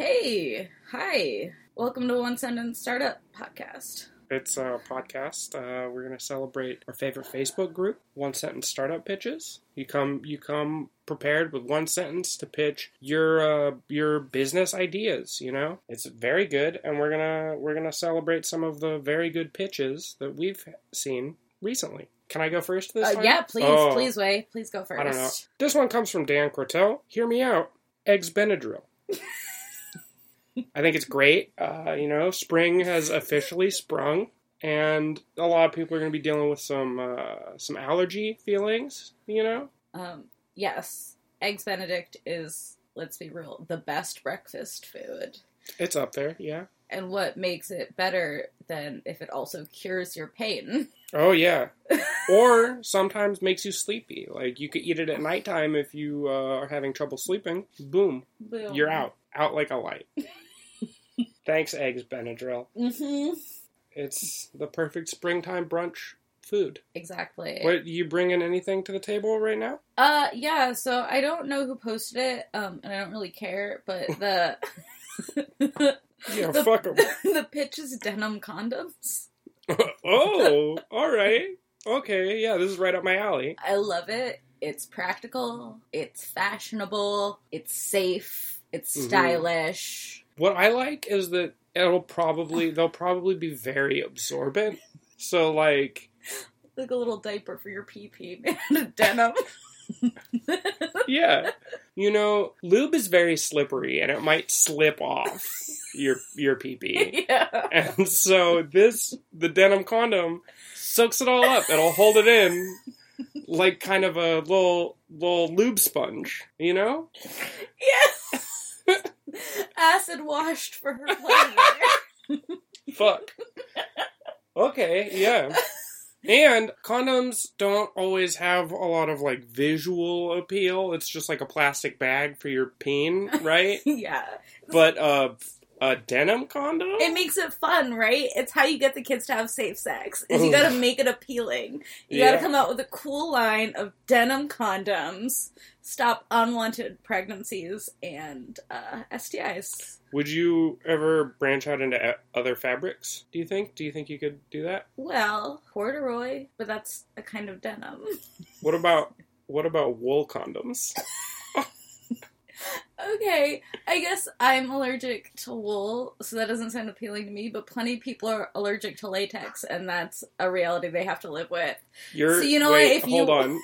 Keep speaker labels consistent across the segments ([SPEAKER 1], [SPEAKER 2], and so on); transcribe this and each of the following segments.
[SPEAKER 1] Hey, hi. Welcome to One Sentence Startup Podcast.
[SPEAKER 2] It's a podcast. Uh, we're gonna celebrate our favorite Facebook group, One Sentence Startup Pitches. You come, you come prepared with one sentence to pitch your uh, your business ideas. You know, it's very good, and we're gonna we're gonna celebrate some of the very good pitches that we've seen recently. Can I go first this
[SPEAKER 1] Uh,
[SPEAKER 2] time?
[SPEAKER 1] yeah, please,
[SPEAKER 2] Oh,
[SPEAKER 1] please, Way. Please go first.
[SPEAKER 2] I don't know. This one comes from Dan Cortell. Hear me out. Eggs Benadryl. I think it's great. Uh, you know, spring has officially sprung, and a lot of people are going to be dealing with some uh, some allergy feelings. You know,
[SPEAKER 1] Um, yes, Eggs Benedict is, let's be real, the best breakfast food.
[SPEAKER 2] it's up there. Yeah.
[SPEAKER 1] And what makes it better than if it also cures your pain?
[SPEAKER 2] Oh yeah. or sometimes makes you sleepy. Like you could eat it at nighttime if you uh, are having trouble sleeping. Boom,
[SPEAKER 1] Boom.
[SPEAKER 2] you're out, out like a light. Thanks, Eggs Benadryl.
[SPEAKER 1] Mm-hmm.
[SPEAKER 2] It's the perfect springtime brunch food.
[SPEAKER 1] Exactly.
[SPEAKER 2] What you bringing anything to the table right now?
[SPEAKER 1] Uh, yeah. So I don't know who posted it, um, and I don't really care. But the
[SPEAKER 2] Yeah,
[SPEAKER 1] The-
[SPEAKER 2] fuck 'em.
[SPEAKER 1] the pitch is denim condoms.
[SPEAKER 2] oh, all right. Okay, yeah, this is right up my alley.
[SPEAKER 1] I love it. It's practical. It's fashionable. It's safe. It's
[SPEAKER 2] Mhm.
[SPEAKER 1] stylish.
[SPEAKER 2] What I like is that it'll probably they'll probably be very absorbent. So like,
[SPEAKER 1] Like a little diaper for your pee pee, man. denim.
[SPEAKER 2] yeah, you know, lube is very slippery and it might slip off your your pee pee.
[SPEAKER 1] yeah.
[SPEAKER 2] And so this the denim condom soaks it all up. It'll hold it in like kind of a little little lube sponge, you know?
[SPEAKER 1] Yeah. Acid washed for her pleasure.
[SPEAKER 2] Fuck. Okay, yeah. And condoms don't always have a lot of like visual appeal. It's just like a plastic bag for your peen, right?
[SPEAKER 1] yeah.
[SPEAKER 2] but uh a denim condom?
[SPEAKER 1] It makes it fun, right? It's how you get the kids to have safe sex. Is you gotta make it appealing. You
[SPEAKER 2] Yeah.
[SPEAKER 1] gotta come out with a cool line of denim condoms, stop unwanted pregnancies and uh, STIs.
[SPEAKER 2] Would you ever branch out into other fabrics? Do you think? Do you think you could do that?
[SPEAKER 1] Well, corduroy, but that's a kind of denim.
[SPEAKER 2] What about what about wool condoms?
[SPEAKER 1] Okay, I guess I'm allergic to wool, so that doesn't sound appealing to me, but plenty of people are allergic to latex, and that's a reality they have to live with.
[SPEAKER 2] You're
[SPEAKER 1] So you know
[SPEAKER 2] wait,
[SPEAKER 1] what, if
[SPEAKER 2] hold
[SPEAKER 1] you-
[SPEAKER 2] on.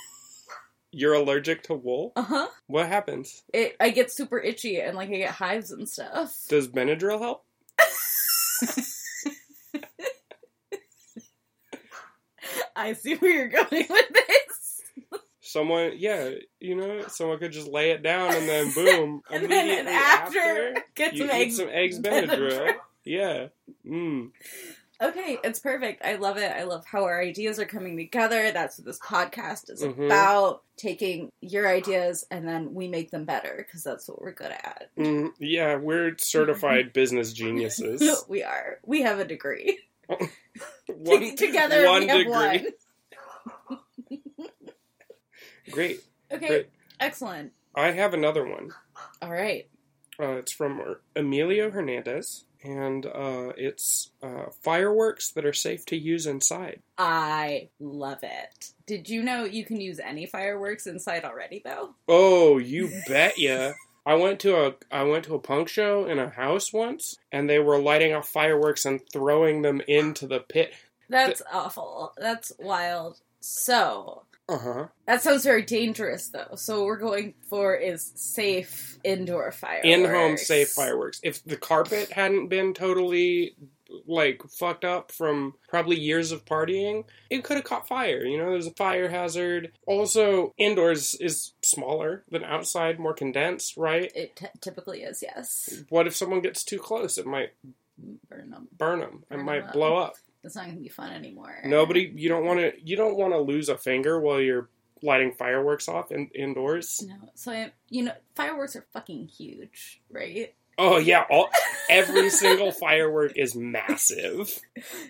[SPEAKER 2] You're allergic to wool?
[SPEAKER 1] Uh huh.
[SPEAKER 2] What happens?
[SPEAKER 1] It, I get super itchy and like I get hives and stuff.
[SPEAKER 2] Does Benadryl help?
[SPEAKER 1] I see where you're going with this.
[SPEAKER 2] Someone, yeah, you know, someone could just lay it down and then boom,
[SPEAKER 1] And then after, get
[SPEAKER 2] you
[SPEAKER 1] some
[SPEAKER 2] eat
[SPEAKER 1] eggs.
[SPEAKER 2] some eggs Benadryl. Yeah. Mm.
[SPEAKER 1] Okay, it's perfect. I love it. I love how our ideas are coming together. That's what this podcast is
[SPEAKER 2] Mhm.
[SPEAKER 1] about. Taking your ideas and then we make them better because that's what we're good at.
[SPEAKER 2] Mm. Yeah, we're certified business geniuses.
[SPEAKER 1] we are. We have a degree.
[SPEAKER 2] One,
[SPEAKER 1] Together
[SPEAKER 2] one
[SPEAKER 1] we have
[SPEAKER 2] degree.
[SPEAKER 1] one.
[SPEAKER 2] Great.
[SPEAKER 1] Okay,
[SPEAKER 2] Great.
[SPEAKER 1] excellent.
[SPEAKER 2] I have another one.
[SPEAKER 1] All right.
[SPEAKER 2] Uh, it's from Emilio Hernandez, and uh, it's uh, fireworks that are safe to use inside.
[SPEAKER 1] I love it. Did you know you can use any fireworks inside already, though?
[SPEAKER 2] Oh, you bet ya! I went to a I went to a punk show in a house once, and they were lighting off fireworks and throwing them into the pit.
[SPEAKER 1] That's awful. That's wild. So,
[SPEAKER 2] Uh huh.
[SPEAKER 1] that sounds very dangerous, though. So, what we're going for is safe indoor fireworks.
[SPEAKER 2] In home safe fireworks. If the carpet hadn't been totally like fucked up from probably years of partying, it could have caught fire. You know, there's a fire hazard. Also, indoors is smaller than outside, more condensed, right?
[SPEAKER 1] It t- typically is, yes.
[SPEAKER 2] What if someone gets too close? It might
[SPEAKER 1] Burn them.
[SPEAKER 2] burn them. It
[SPEAKER 1] Burn 'em
[SPEAKER 2] might
[SPEAKER 1] up.
[SPEAKER 2] blow up.
[SPEAKER 1] It's not going to be fun anymore.
[SPEAKER 2] Nobody, you don't want to, you don't want to lose a finger while you're lighting fireworks off in, indoors.
[SPEAKER 1] No. So, I, you know, fireworks are fucking huge, right?
[SPEAKER 2] Oh yeah, all every single firework is massive.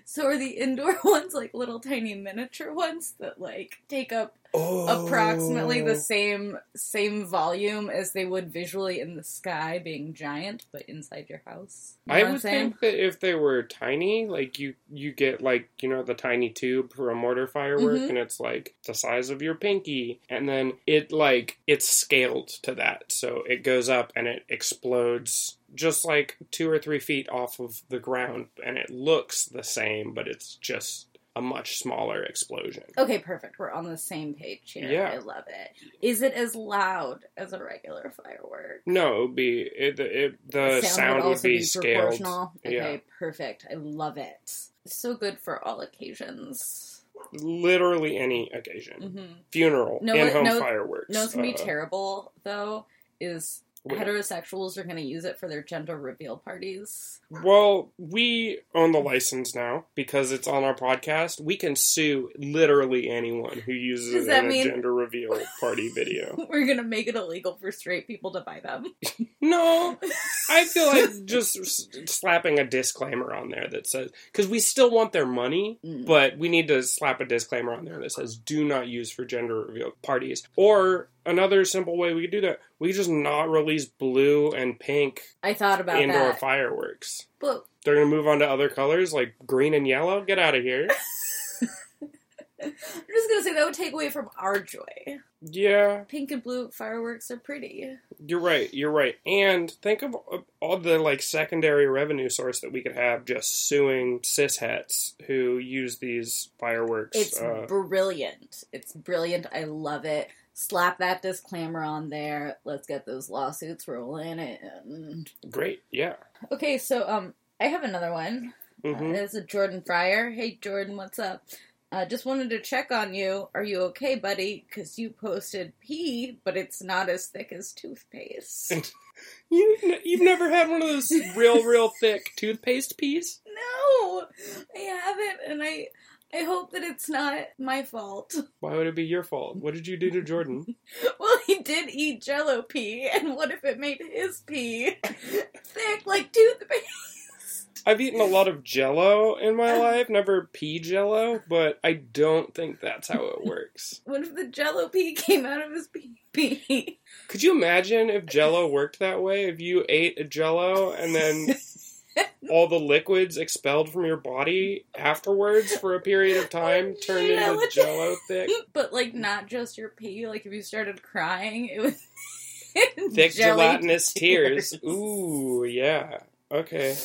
[SPEAKER 1] So, are the indoor ones like little tiny miniature ones that like take up
[SPEAKER 2] Oh.
[SPEAKER 1] approximately the same same volume as they would visually in the sky, being giant, but inside your house. You know
[SPEAKER 2] I would think that if they were tiny, like you, you get like you know the tiny tube for a mortar firework,
[SPEAKER 1] Mhm.
[SPEAKER 2] and it's like the size of your pinky, and then it like it's scaled to that, so it goes up and it explodes just like two or three feet off of the ground, and it looks the same, but it's just a much smaller explosion.
[SPEAKER 1] Okay, perfect. We're on the same page here.
[SPEAKER 2] Yeah.
[SPEAKER 1] I love it. Is it as loud as a regular firework?
[SPEAKER 2] No, it would be it, it, the sound, would
[SPEAKER 1] also
[SPEAKER 2] be, scaled.
[SPEAKER 1] proportional. Okay,
[SPEAKER 2] Yeah.
[SPEAKER 1] perfect. I love it. So good for all occasions.
[SPEAKER 2] Literally any occasion,
[SPEAKER 1] hmm
[SPEAKER 2] funeral,
[SPEAKER 1] No,
[SPEAKER 2] in-home
[SPEAKER 1] no-
[SPEAKER 2] fireworks.
[SPEAKER 1] No, it's gonna be
[SPEAKER 2] uh,
[SPEAKER 1] terrible though. Is
[SPEAKER 2] Wait.
[SPEAKER 1] heterosexuals are gonna use it for their gender reveal parties.
[SPEAKER 2] Well, we own the license now because it's on our podcast. We can sue literally anyone who uses
[SPEAKER 1] Does
[SPEAKER 2] it in
[SPEAKER 1] mean-
[SPEAKER 2] a gender reveal party video.
[SPEAKER 1] We're gonna make it illegal for straight people to buy them.
[SPEAKER 2] No, I feel like just slapping a disclaimer on there that says because we still want their money,
[SPEAKER 1] Mm.
[SPEAKER 2] but we need to slap a disclaimer on there that says "Do not use for gender reveal parties." Or another simple way we could do that: we could just not release blue and pink
[SPEAKER 1] I thought about
[SPEAKER 2] indoor
[SPEAKER 1] that,
[SPEAKER 2] fireworks.
[SPEAKER 1] but
[SPEAKER 2] They're gonna move on to other colors like green and yellow. Get out of here.
[SPEAKER 1] I'm just gonna say that would take away from our joy.
[SPEAKER 2] Yeah,
[SPEAKER 1] Pink and blue fireworks are pretty.
[SPEAKER 2] You're right. You're right. And think of all the like secondary revenue source that we could have just suing cishets who use these fireworks.
[SPEAKER 1] It's
[SPEAKER 2] uh,
[SPEAKER 1] brilliant. It's brilliant. I love it. Slap that disclaimer on there. Let's get those lawsuits rolling. And
[SPEAKER 2] great. Yeah.
[SPEAKER 1] okay, so um, I have another one. Uh,
[SPEAKER 2] hmm
[SPEAKER 1] it's a Jordan Fryer. Hey Jordan, what's up? Uh, just wanted to check on you. Are you okay, buddy? Because you posted pee, but it's not as thick as toothpaste.
[SPEAKER 2] You you've never had one of those real real thick toothpaste peas?
[SPEAKER 1] no, I haven't, and I I hope that it's not my fault.
[SPEAKER 2] Why would it be your fault? What did you do to Jordan?
[SPEAKER 1] Well, he did eat Jello pee, and what if it made his pee thick like toothpaste?
[SPEAKER 2] I've eaten a lot of Jello in my life, never pea Jello, but I don't think that's how it works.
[SPEAKER 1] What if the Jello pee came out of his pee pee?
[SPEAKER 2] Could you imagine if Jello worked that way? If you ate a Jello and then all the liquids expelled from your body afterwards for a period of time turned into
[SPEAKER 1] Gelatin.
[SPEAKER 2] Jello thick,
[SPEAKER 1] but like not just your pee. Like if you started crying, it was
[SPEAKER 2] thick gelatinous tears. Ooh, yeah. Okay.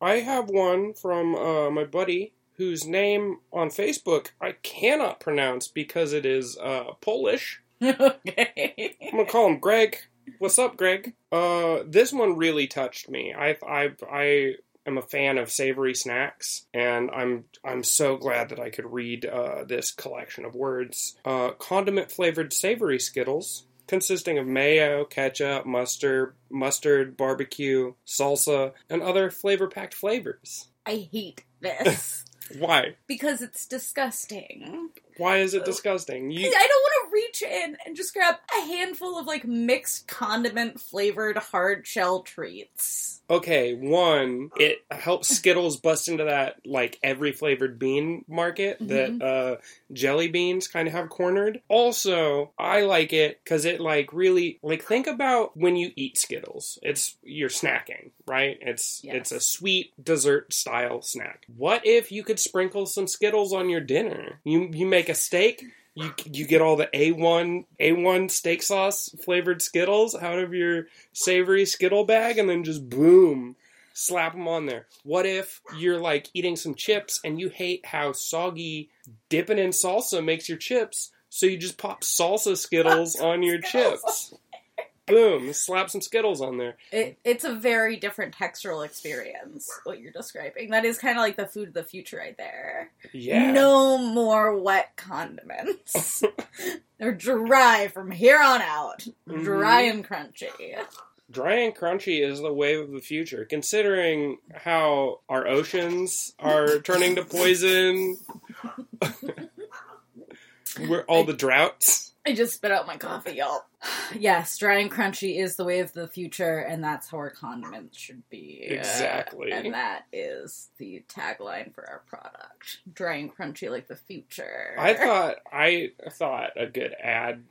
[SPEAKER 2] I have one from uh, my buddy whose name on Facebook I cannot pronounce because it is uh, Polish.
[SPEAKER 1] okay.
[SPEAKER 2] I'm gonna call him Greg. What's up, Greg? Uh, this one really touched me. I I I am a fan of savory snacks, and I'm I'm so glad that I could read uh, this collection of words. Uh, condiment flavored savory Skittles, consisting of mayo, ketchup, mustard, mustard, barbecue, salsa, and other flavor packed flavors.
[SPEAKER 1] I hate this
[SPEAKER 2] Why?
[SPEAKER 1] because it's disgusting.
[SPEAKER 2] Why is it disgusting? You...
[SPEAKER 1] I don't want to reach in and just grab a handful of like mixed condiment flavored hard shell treats.
[SPEAKER 2] Okay, one, it helps Skittles bust into that like every flavored bean market that uh, jelly beans kind of have cornered. Also, I like it because it like really like think about when you eat Skittles. It's you're snacking, right? It's
[SPEAKER 1] Yes.
[SPEAKER 2] it's a sweet dessert style snack. What if you could sprinkle some Skittles on your dinner? You you make a steak. You, you get all the A1 A1 steak sauce flavored Skittles out of your savory Skittle bag and then just boom, slap them on there. What if you're like eating some chips and you hate how soggy dipping in salsa makes your chips, so you just pop salsa Skittles on your chips? Boom, slap some Skittles on there.
[SPEAKER 1] It, it's a very different textural experience, what you're describing. That is kind of like the food of the future right there.
[SPEAKER 2] Yeah.
[SPEAKER 1] No more wet condiments. They're dry from here on out. Dry
[SPEAKER 2] Mhm.
[SPEAKER 1] and crunchy.
[SPEAKER 2] Dry and crunchy is the wave of the future, considering how our oceans are turning to poison. We're all the droughts.
[SPEAKER 1] I just spit out my coffee, y'all. yes, dry and crunchy is the way of the future, and that's how our condiments should be.
[SPEAKER 2] Exactly.
[SPEAKER 1] and that is the tagline for our product. Dry and crunchy like the future.
[SPEAKER 2] I thought I thought a good ad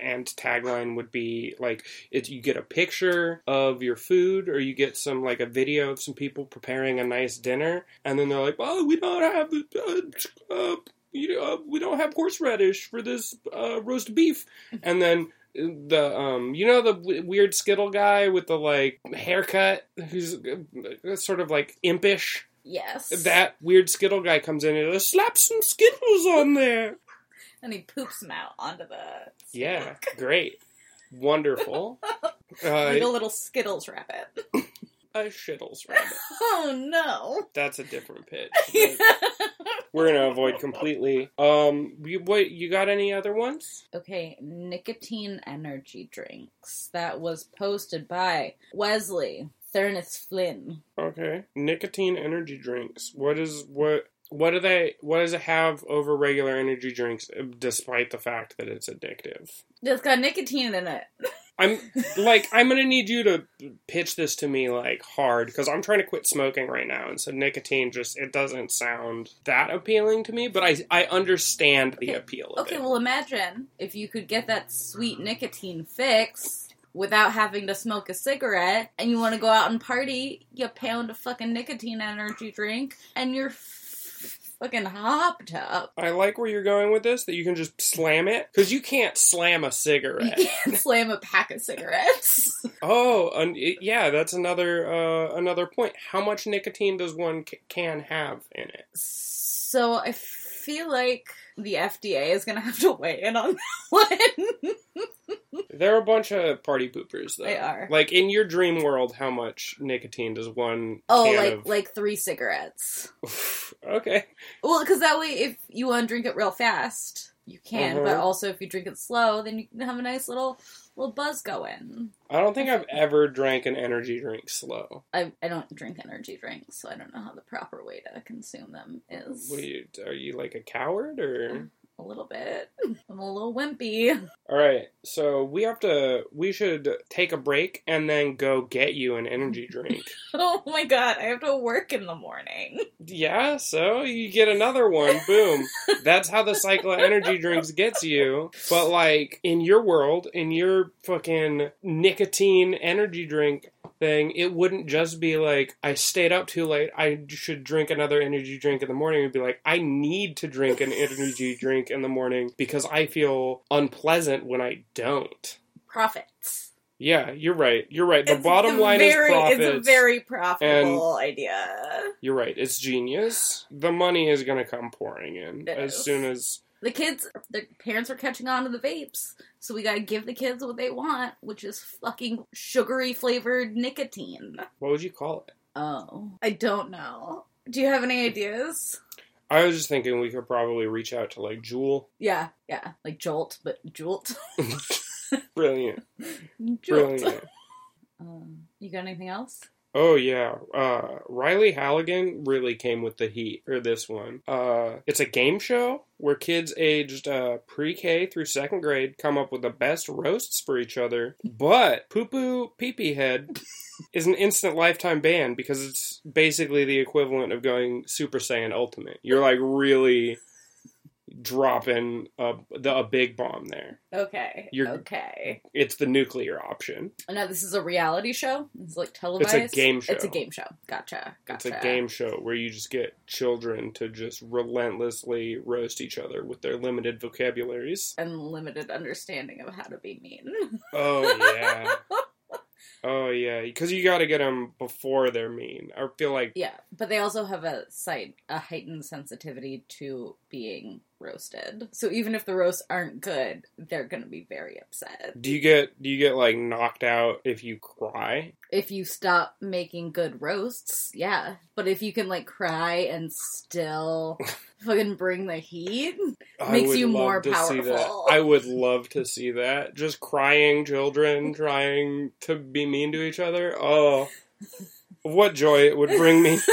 [SPEAKER 2] and tagline would be like it, you get a picture of your food or you get some like a video of some people preparing a nice dinner and then they're like, "Oh, we don't have uh, uh, you know, we don't have horseradish for this uh, roast beef," and then the um you know the w- weird skittle guy with the like haircut who's uh, sort of like impish
[SPEAKER 1] Yes.
[SPEAKER 2] that weird skittle guy comes in and just slap some skittles on there
[SPEAKER 1] And he poops them out onto the.
[SPEAKER 2] yeah great wonderful
[SPEAKER 1] Like a
[SPEAKER 2] uh,
[SPEAKER 1] little Skittles rabbit.
[SPEAKER 2] A shittles rabbit
[SPEAKER 1] Oh no.
[SPEAKER 2] that's a different pitch we're gonna avoid completely um you, what you got any other ones
[SPEAKER 1] okay, nicotine energy drinks. That was posted by Wesley Thurnis Flynn.
[SPEAKER 2] okay nicotine energy drinks what is what what do they what does it have over regular energy drinks uh, despite the fact that it's addictive
[SPEAKER 1] It's got nicotine in it.
[SPEAKER 2] I'm like I'm gonna need you to pitch this to me like hard because I'm trying to quit smoking right now, and so nicotine just it doesn't sound that appealing to me. But I I understand the
[SPEAKER 1] Okay,
[SPEAKER 2] appeal of
[SPEAKER 1] Okay,
[SPEAKER 2] it.
[SPEAKER 1] well imagine if you could get that sweet nicotine fix without having to smoke a cigarette and you want to go out and party, you pound a fucking nicotine energy drink and you're f- fucking hopped up.
[SPEAKER 2] I like where you're going with this. That you can just slam it because you can't slam a cigarette.
[SPEAKER 1] You can't slam a pack of cigarettes.
[SPEAKER 2] oh, and it- yeah, that's another uh, another point. How much nicotine does one c- can have in it?
[SPEAKER 1] So I feel like the FDA is gonna have to weigh in on that one.
[SPEAKER 2] They're a bunch of party poopers, though.
[SPEAKER 1] They are.
[SPEAKER 2] Like in your dream world, how much nicotine does one
[SPEAKER 1] Oh, like
[SPEAKER 2] of?
[SPEAKER 1] like three cigarettes.
[SPEAKER 2] okay.
[SPEAKER 1] Well, because that way, if you want to drink it real fast, you can. But
[SPEAKER 2] Mhm.
[SPEAKER 1] also, if you drink it slow, then you can have a nice little little buzz going.
[SPEAKER 2] I don't think I've ever drank an energy drink slow.
[SPEAKER 1] I I don't drink energy drinks, so I don't know how the proper way to consume them is.
[SPEAKER 2] What are you, are you like a coward or?
[SPEAKER 1] A little bit. I'm a little wimpy.
[SPEAKER 2] All right, so we have to. We should take a break and then go get you an energy drink.
[SPEAKER 1] Oh my god, I have to work in the morning.
[SPEAKER 2] yeah, so you get another one. Boom. That's how the cycle of energy drinks gets you. But like in your world, in your fucking nicotine energy drink thing, it wouldn't just be like I stayed up too late. I should drink another energy drink in the morning. It'd be like I need to drink an energy drink in the morning because I feel unpleasant when I don't.
[SPEAKER 1] Profits.
[SPEAKER 2] Yeah, you're right. You're right. The
[SPEAKER 1] It's
[SPEAKER 2] bottom line
[SPEAKER 1] very,
[SPEAKER 2] is profits.
[SPEAKER 1] It's a very profitable idea.
[SPEAKER 2] You're right. It's genius. The money is going to come pouring in as soon as.
[SPEAKER 1] The kids, their parents are catching on to the vapes, so we gotta give the kids what they want, which is fucking sugary flavored nicotine.
[SPEAKER 2] What would you call it?
[SPEAKER 1] Oh, I don't know. Do you have any ideas?
[SPEAKER 2] I was just thinking we could probably reach out to like Juul.
[SPEAKER 1] Yeah, yeah, like Jolt, but Jolt.
[SPEAKER 2] Brilliant.
[SPEAKER 1] Jolt.
[SPEAKER 2] Brilliant.
[SPEAKER 1] Um, you got anything else?
[SPEAKER 2] Oh yeah, uh, Riley Halligan really came with the heat for this one. Uh, it's a game show where kids aged uh, pre-K through second grade come up with the best roasts for each other. But Poo Poo Pee Pee Head is an instant lifetime ban because it's basically the equivalent of going Super Saiyan Ultimate. You're like really dropping a, the, a big bomb there.
[SPEAKER 1] Okay,
[SPEAKER 2] You're-
[SPEAKER 1] okay.
[SPEAKER 2] It's the nuclear option.
[SPEAKER 1] Now this is a reality show. It's like televised.
[SPEAKER 2] It's a game show.
[SPEAKER 1] It's a game show. Gotcha. Gotcha.
[SPEAKER 2] It's a game show where you just get children to just relentlessly roast each other with their limited vocabularies.
[SPEAKER 1] and limited understanding of how to be mean.
[SPEAKER 2] Oh yeah. oh yeah, because you got to get them before they're mean. I feel like
[SPEAKER 1] Yeah, but they also have a site a heightened sensitivity to being roasted. So even if the roasts aren't good, they're going to be very upset.
[SPEAKER 2] do you get do you get like knocked out if you cry?
[SPEAKER 1] If you stop making good roasts, yeah. But if you can like cry and still fucking bring the heat,
[SPEAKER 2] I
[SPEAKER 1] Makes
[SPEAKER 2] would
[SPEAKER 1] you
[SPEAKER 2] love
[SPEAKER 1] more
[SPEAKER 2] to see that.
[SPEAKER 1] powerful.
[SPEAKER 2] I would love to see that. Just crying children trying to be mean to each other. Oh, what joy it would bring me.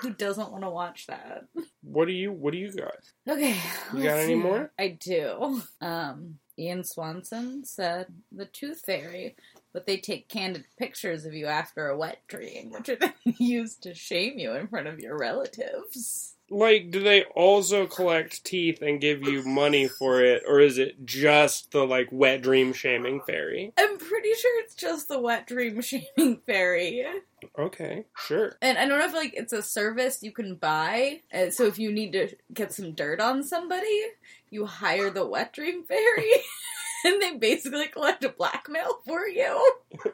[SPEAKER 1] who doesn't want to watch that?
[SPEAKER 2] what do you what do you got?
[SPEAKER 1] Okay.
[SPEAKER 2] You got any more?
[SPEAKER 1] I do. Um, Ian Swanson said the Tooth Fairy, but they take candid pictures of you after a wet dream, which are then used to shame you in front of your relatives.
[SPEAKER 2] Like, do they also collect teeth and give you money for it, or is it just the like wet dream shaming fairy?
[SPEAKER 1] I'm pretty sure it's just the wet dream shaming fairy.
[SPEAKER 2] Okay, sure.
[SPEAKER 1] And I don't know if like it's a service you can buy. So if you need to get some dirt on somebody, you hire the wet dream fairy. And they basically collect a blackmail for you,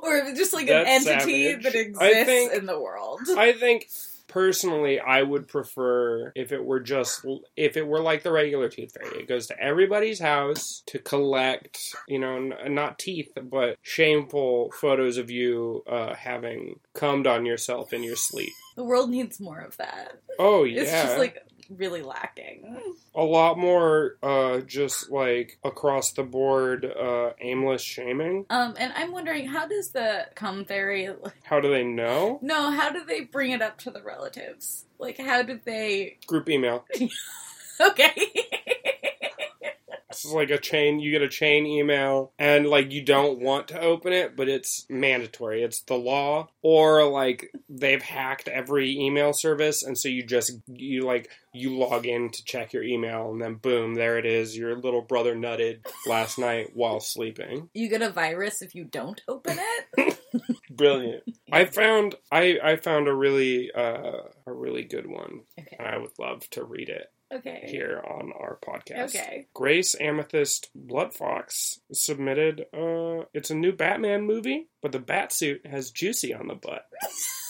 [SPEAKER 1] or if it's just like an entity
[SPEAKER 2] savage.
[SPEAKER 1] that exists
[SPEAKER 2] think-
[SPEAKER 1] in the world.
[SPEAKER 2] I think personally, I would prefer if it were just if it were like the regular tooth fairy. It goes to everybody's house to collect, you know, n- not teeth, but shameful photos of you uh, having cummed on yourself in your sleep.
[SPEAKER 1] The world needs more of that.
[SPEAKER 2] Oh yeah,
[SPEAKER 1] It's just like really lacking.
[SPEAKER 2] a lot more, uh, just like across the board, uh, aimless shaming.
[SPEAKER 1] Um, and I'm wondering how does the cum fairy?
[SPEAKER 2] How do they know?
[SPEAKER 1] No, how do they bring it up to the relatives? Like, how do they?
[SPEAKER 2] Group email.
[SPEAKER 1] Okay.
[SPEAKER 2] It's like a chain. You get a chain email, and like you don't want to open it, but it's mandatory. It's the law. Or like they've hacked every email service, and so you just you like you log in to check your email, and then boom, there it is. Your little brother nutted last night while sleeping.
[SPEAKER 1] you get a virus if you don't open it.
[SPEAKER 2] Brilliant. I found I I found a really uh, a really good one,
[SPEAKER 1] Okay.
[SPEAKER 2] and I would love to read it
[SPEAKER 1] Okay.
[SPEAKER 2] here on our podcast.
[SPEAKER 1] Okay.
[SPEAKER 2] Grace Amethyst Bloodfox submitted uh it's a new Batman movie, but the bat suit has juicy on the butt.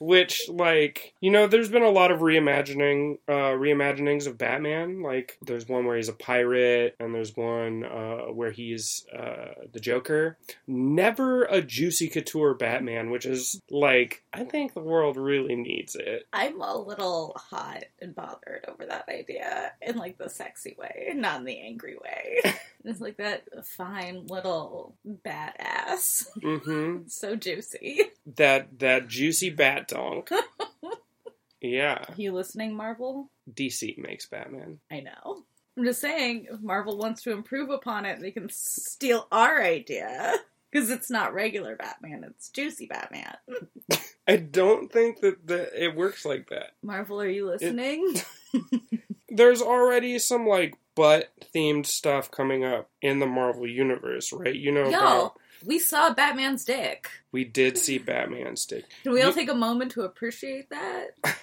[SPEAKER 2] Which like, you know, there's been a lot of reimagining uh reimaginings of Batman. Like there's one where he's a pirate and there's one uh where he's uh the Joker. Never a juicy couture Batman, which is like I think the world really needs it.
[SPEAKER 1] I'm a little hot and bothered over that idea in like the sexy way, not in the angry way. it's like that fine little badass.
[SPEAKER 2] mm-hmm.
[SPEAKER 1] so juicy.
[SPEAKER 2] That that juicy bat donk. yeah.
[SPEAKER 1] you listening, Marvel?
[SPEAKER 2] DC makes Batman.
[SPEAKER 1] I know. I'm just saying, if Marvel wants to improve upon it, they can steal our idea. Because it's not regular Batman, it's juicy Batman.
[SPEAKER 2] I don't think that the, it works like that.
[SPEAKER 1] Marvel, are you listening?
[SPEAKER 2] There's already some like butt themed stuff coming up in the Marvel universe, right? You know
[SPEAKER 1] Yo,
[SPEAKER 2] about
[SPEAKER 1] we saw Batman's dick.
[SPEAKER 2] we did see Batman's dick.
[SPEAKER 1] Can we all
[SPEAKER 2] You-
[SPEAKER 1] take a moment to appreciate that?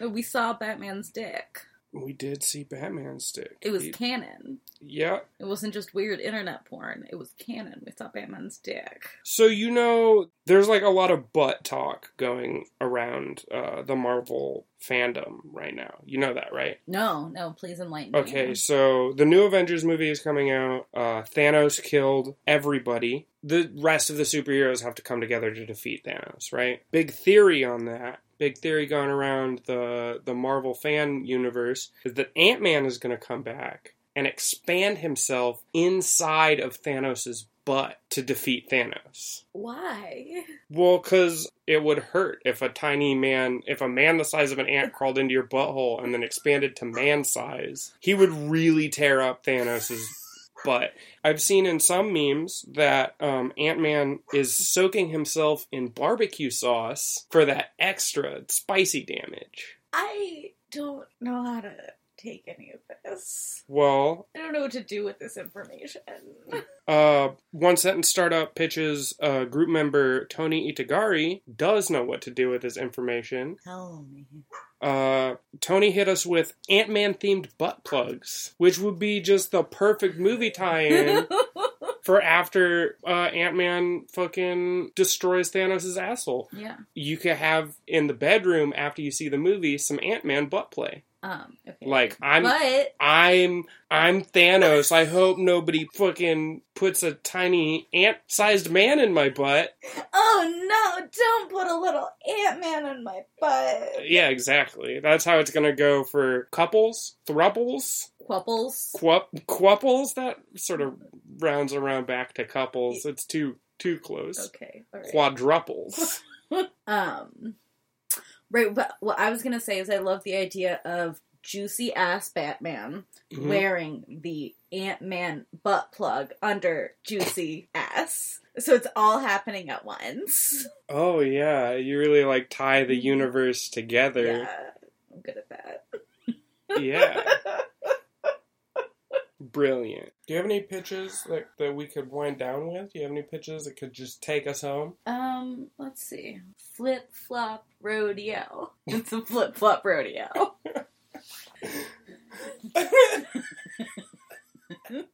[SPEAKER 1] We saw Batman's dick.
[SPEAKER 2] We did see Batman's dick.
[SPEAKER 1] It was
[SPEAKER 2] He-
[SPEAKER 1] canon.
[SPEAKER 2] Yeah.
[SPEAKER 1] It wasn't just weird internet porn. It was canon. We saw Batman's dick.
[SPEAKER 2] So you know, there's like a lot of butt talk going around uh, the Marvel fandom right now. You know that, right?
[SPEAKER 1] No, no, please enlighten me.
[SPEAKER 2] Okay, so the new Avengers movie is coming out. Uh, Thanos killed everybody. The rest of the superheroes have to come together to defeat Thanos, right? Big theory on that. Big theory going around the the Marvel fan universe is that Ant Man is going to come back and expand himself inside of Thanos' butt to defeat Thanos.
[SPEAKER 1] Why?
[SPEAKER 2] Well, because it would hurt if a tiny man, if a man the size of an ant crawled into your butthole and then expanded to man size, he would really tear up Thanos' butt. I've seen in some memes that um, Ant Man is soaking himself in barbecue sauce for that extra spicy damage.
[SPEAKER 1] I don't know how to take any of this.
[SPEAKER 2] Well,
[SPEAKER 1] I don't know what to do with this information.
[SPEAKER 2] uh, One Sentence Startup pitches uh, group member Tony Itagari does know what to do with this information.
[SPEAKER 1] Tell me.
[SPEAKER 2] uh, Tony hit us with Ant Man themed butt plugs, which would be just the perfect movie tie in for after uh, Ant Man fucking destroys Thanos' asshole.
[SPEAKER 1] yeah.
[SPEAKER 2] You could have in the bedroom after you see the movie some Ant Man butt play.
[SPEAKER 1] Um. Okay.
[SPEAKER 2] Like I'm.
[SPEAKER 1] But
[SPEAKER 2] I'm I'm Thanos. I hope nobody fucking puts a tiny ant-sized man in my butt.
[SPEAKER 1] oh no! Don't put a little Ant Man in my butt.
[SPEAKER 2] Yeah, exactly. That's how it's gonna go for couples, thruples,
[SPEAKER 1] Quapples.
[SPEAKER 2] Quup, quapples that sort of rounds around back to couples. It's too too close.
[SPEAKER 1] Okay. All right.
[SPEAKER 2] Quadruples.
[SPEAKER 1] Um, Right, but what I was gonna say is I love the idea of juicy ass Batman
[SPEAKER 2] Mhm.
[SPEAKER 1] wearing the Ant Man butt plug under juicy ass. So it's all happening at once.
[SPEAKER 2] Oh yeah, you really like tie the universe together.
[SPEAKER 1] Yeah, I'm good at that.
[SPEAKER 2] Yeah. brilliant. Do you have any pitches that, that we could wind down with? Do you have any pitches that could just take us home?
[SPEAKER 1] Um, let's see. Flip flop rodeo. It's a flip flop rodeo.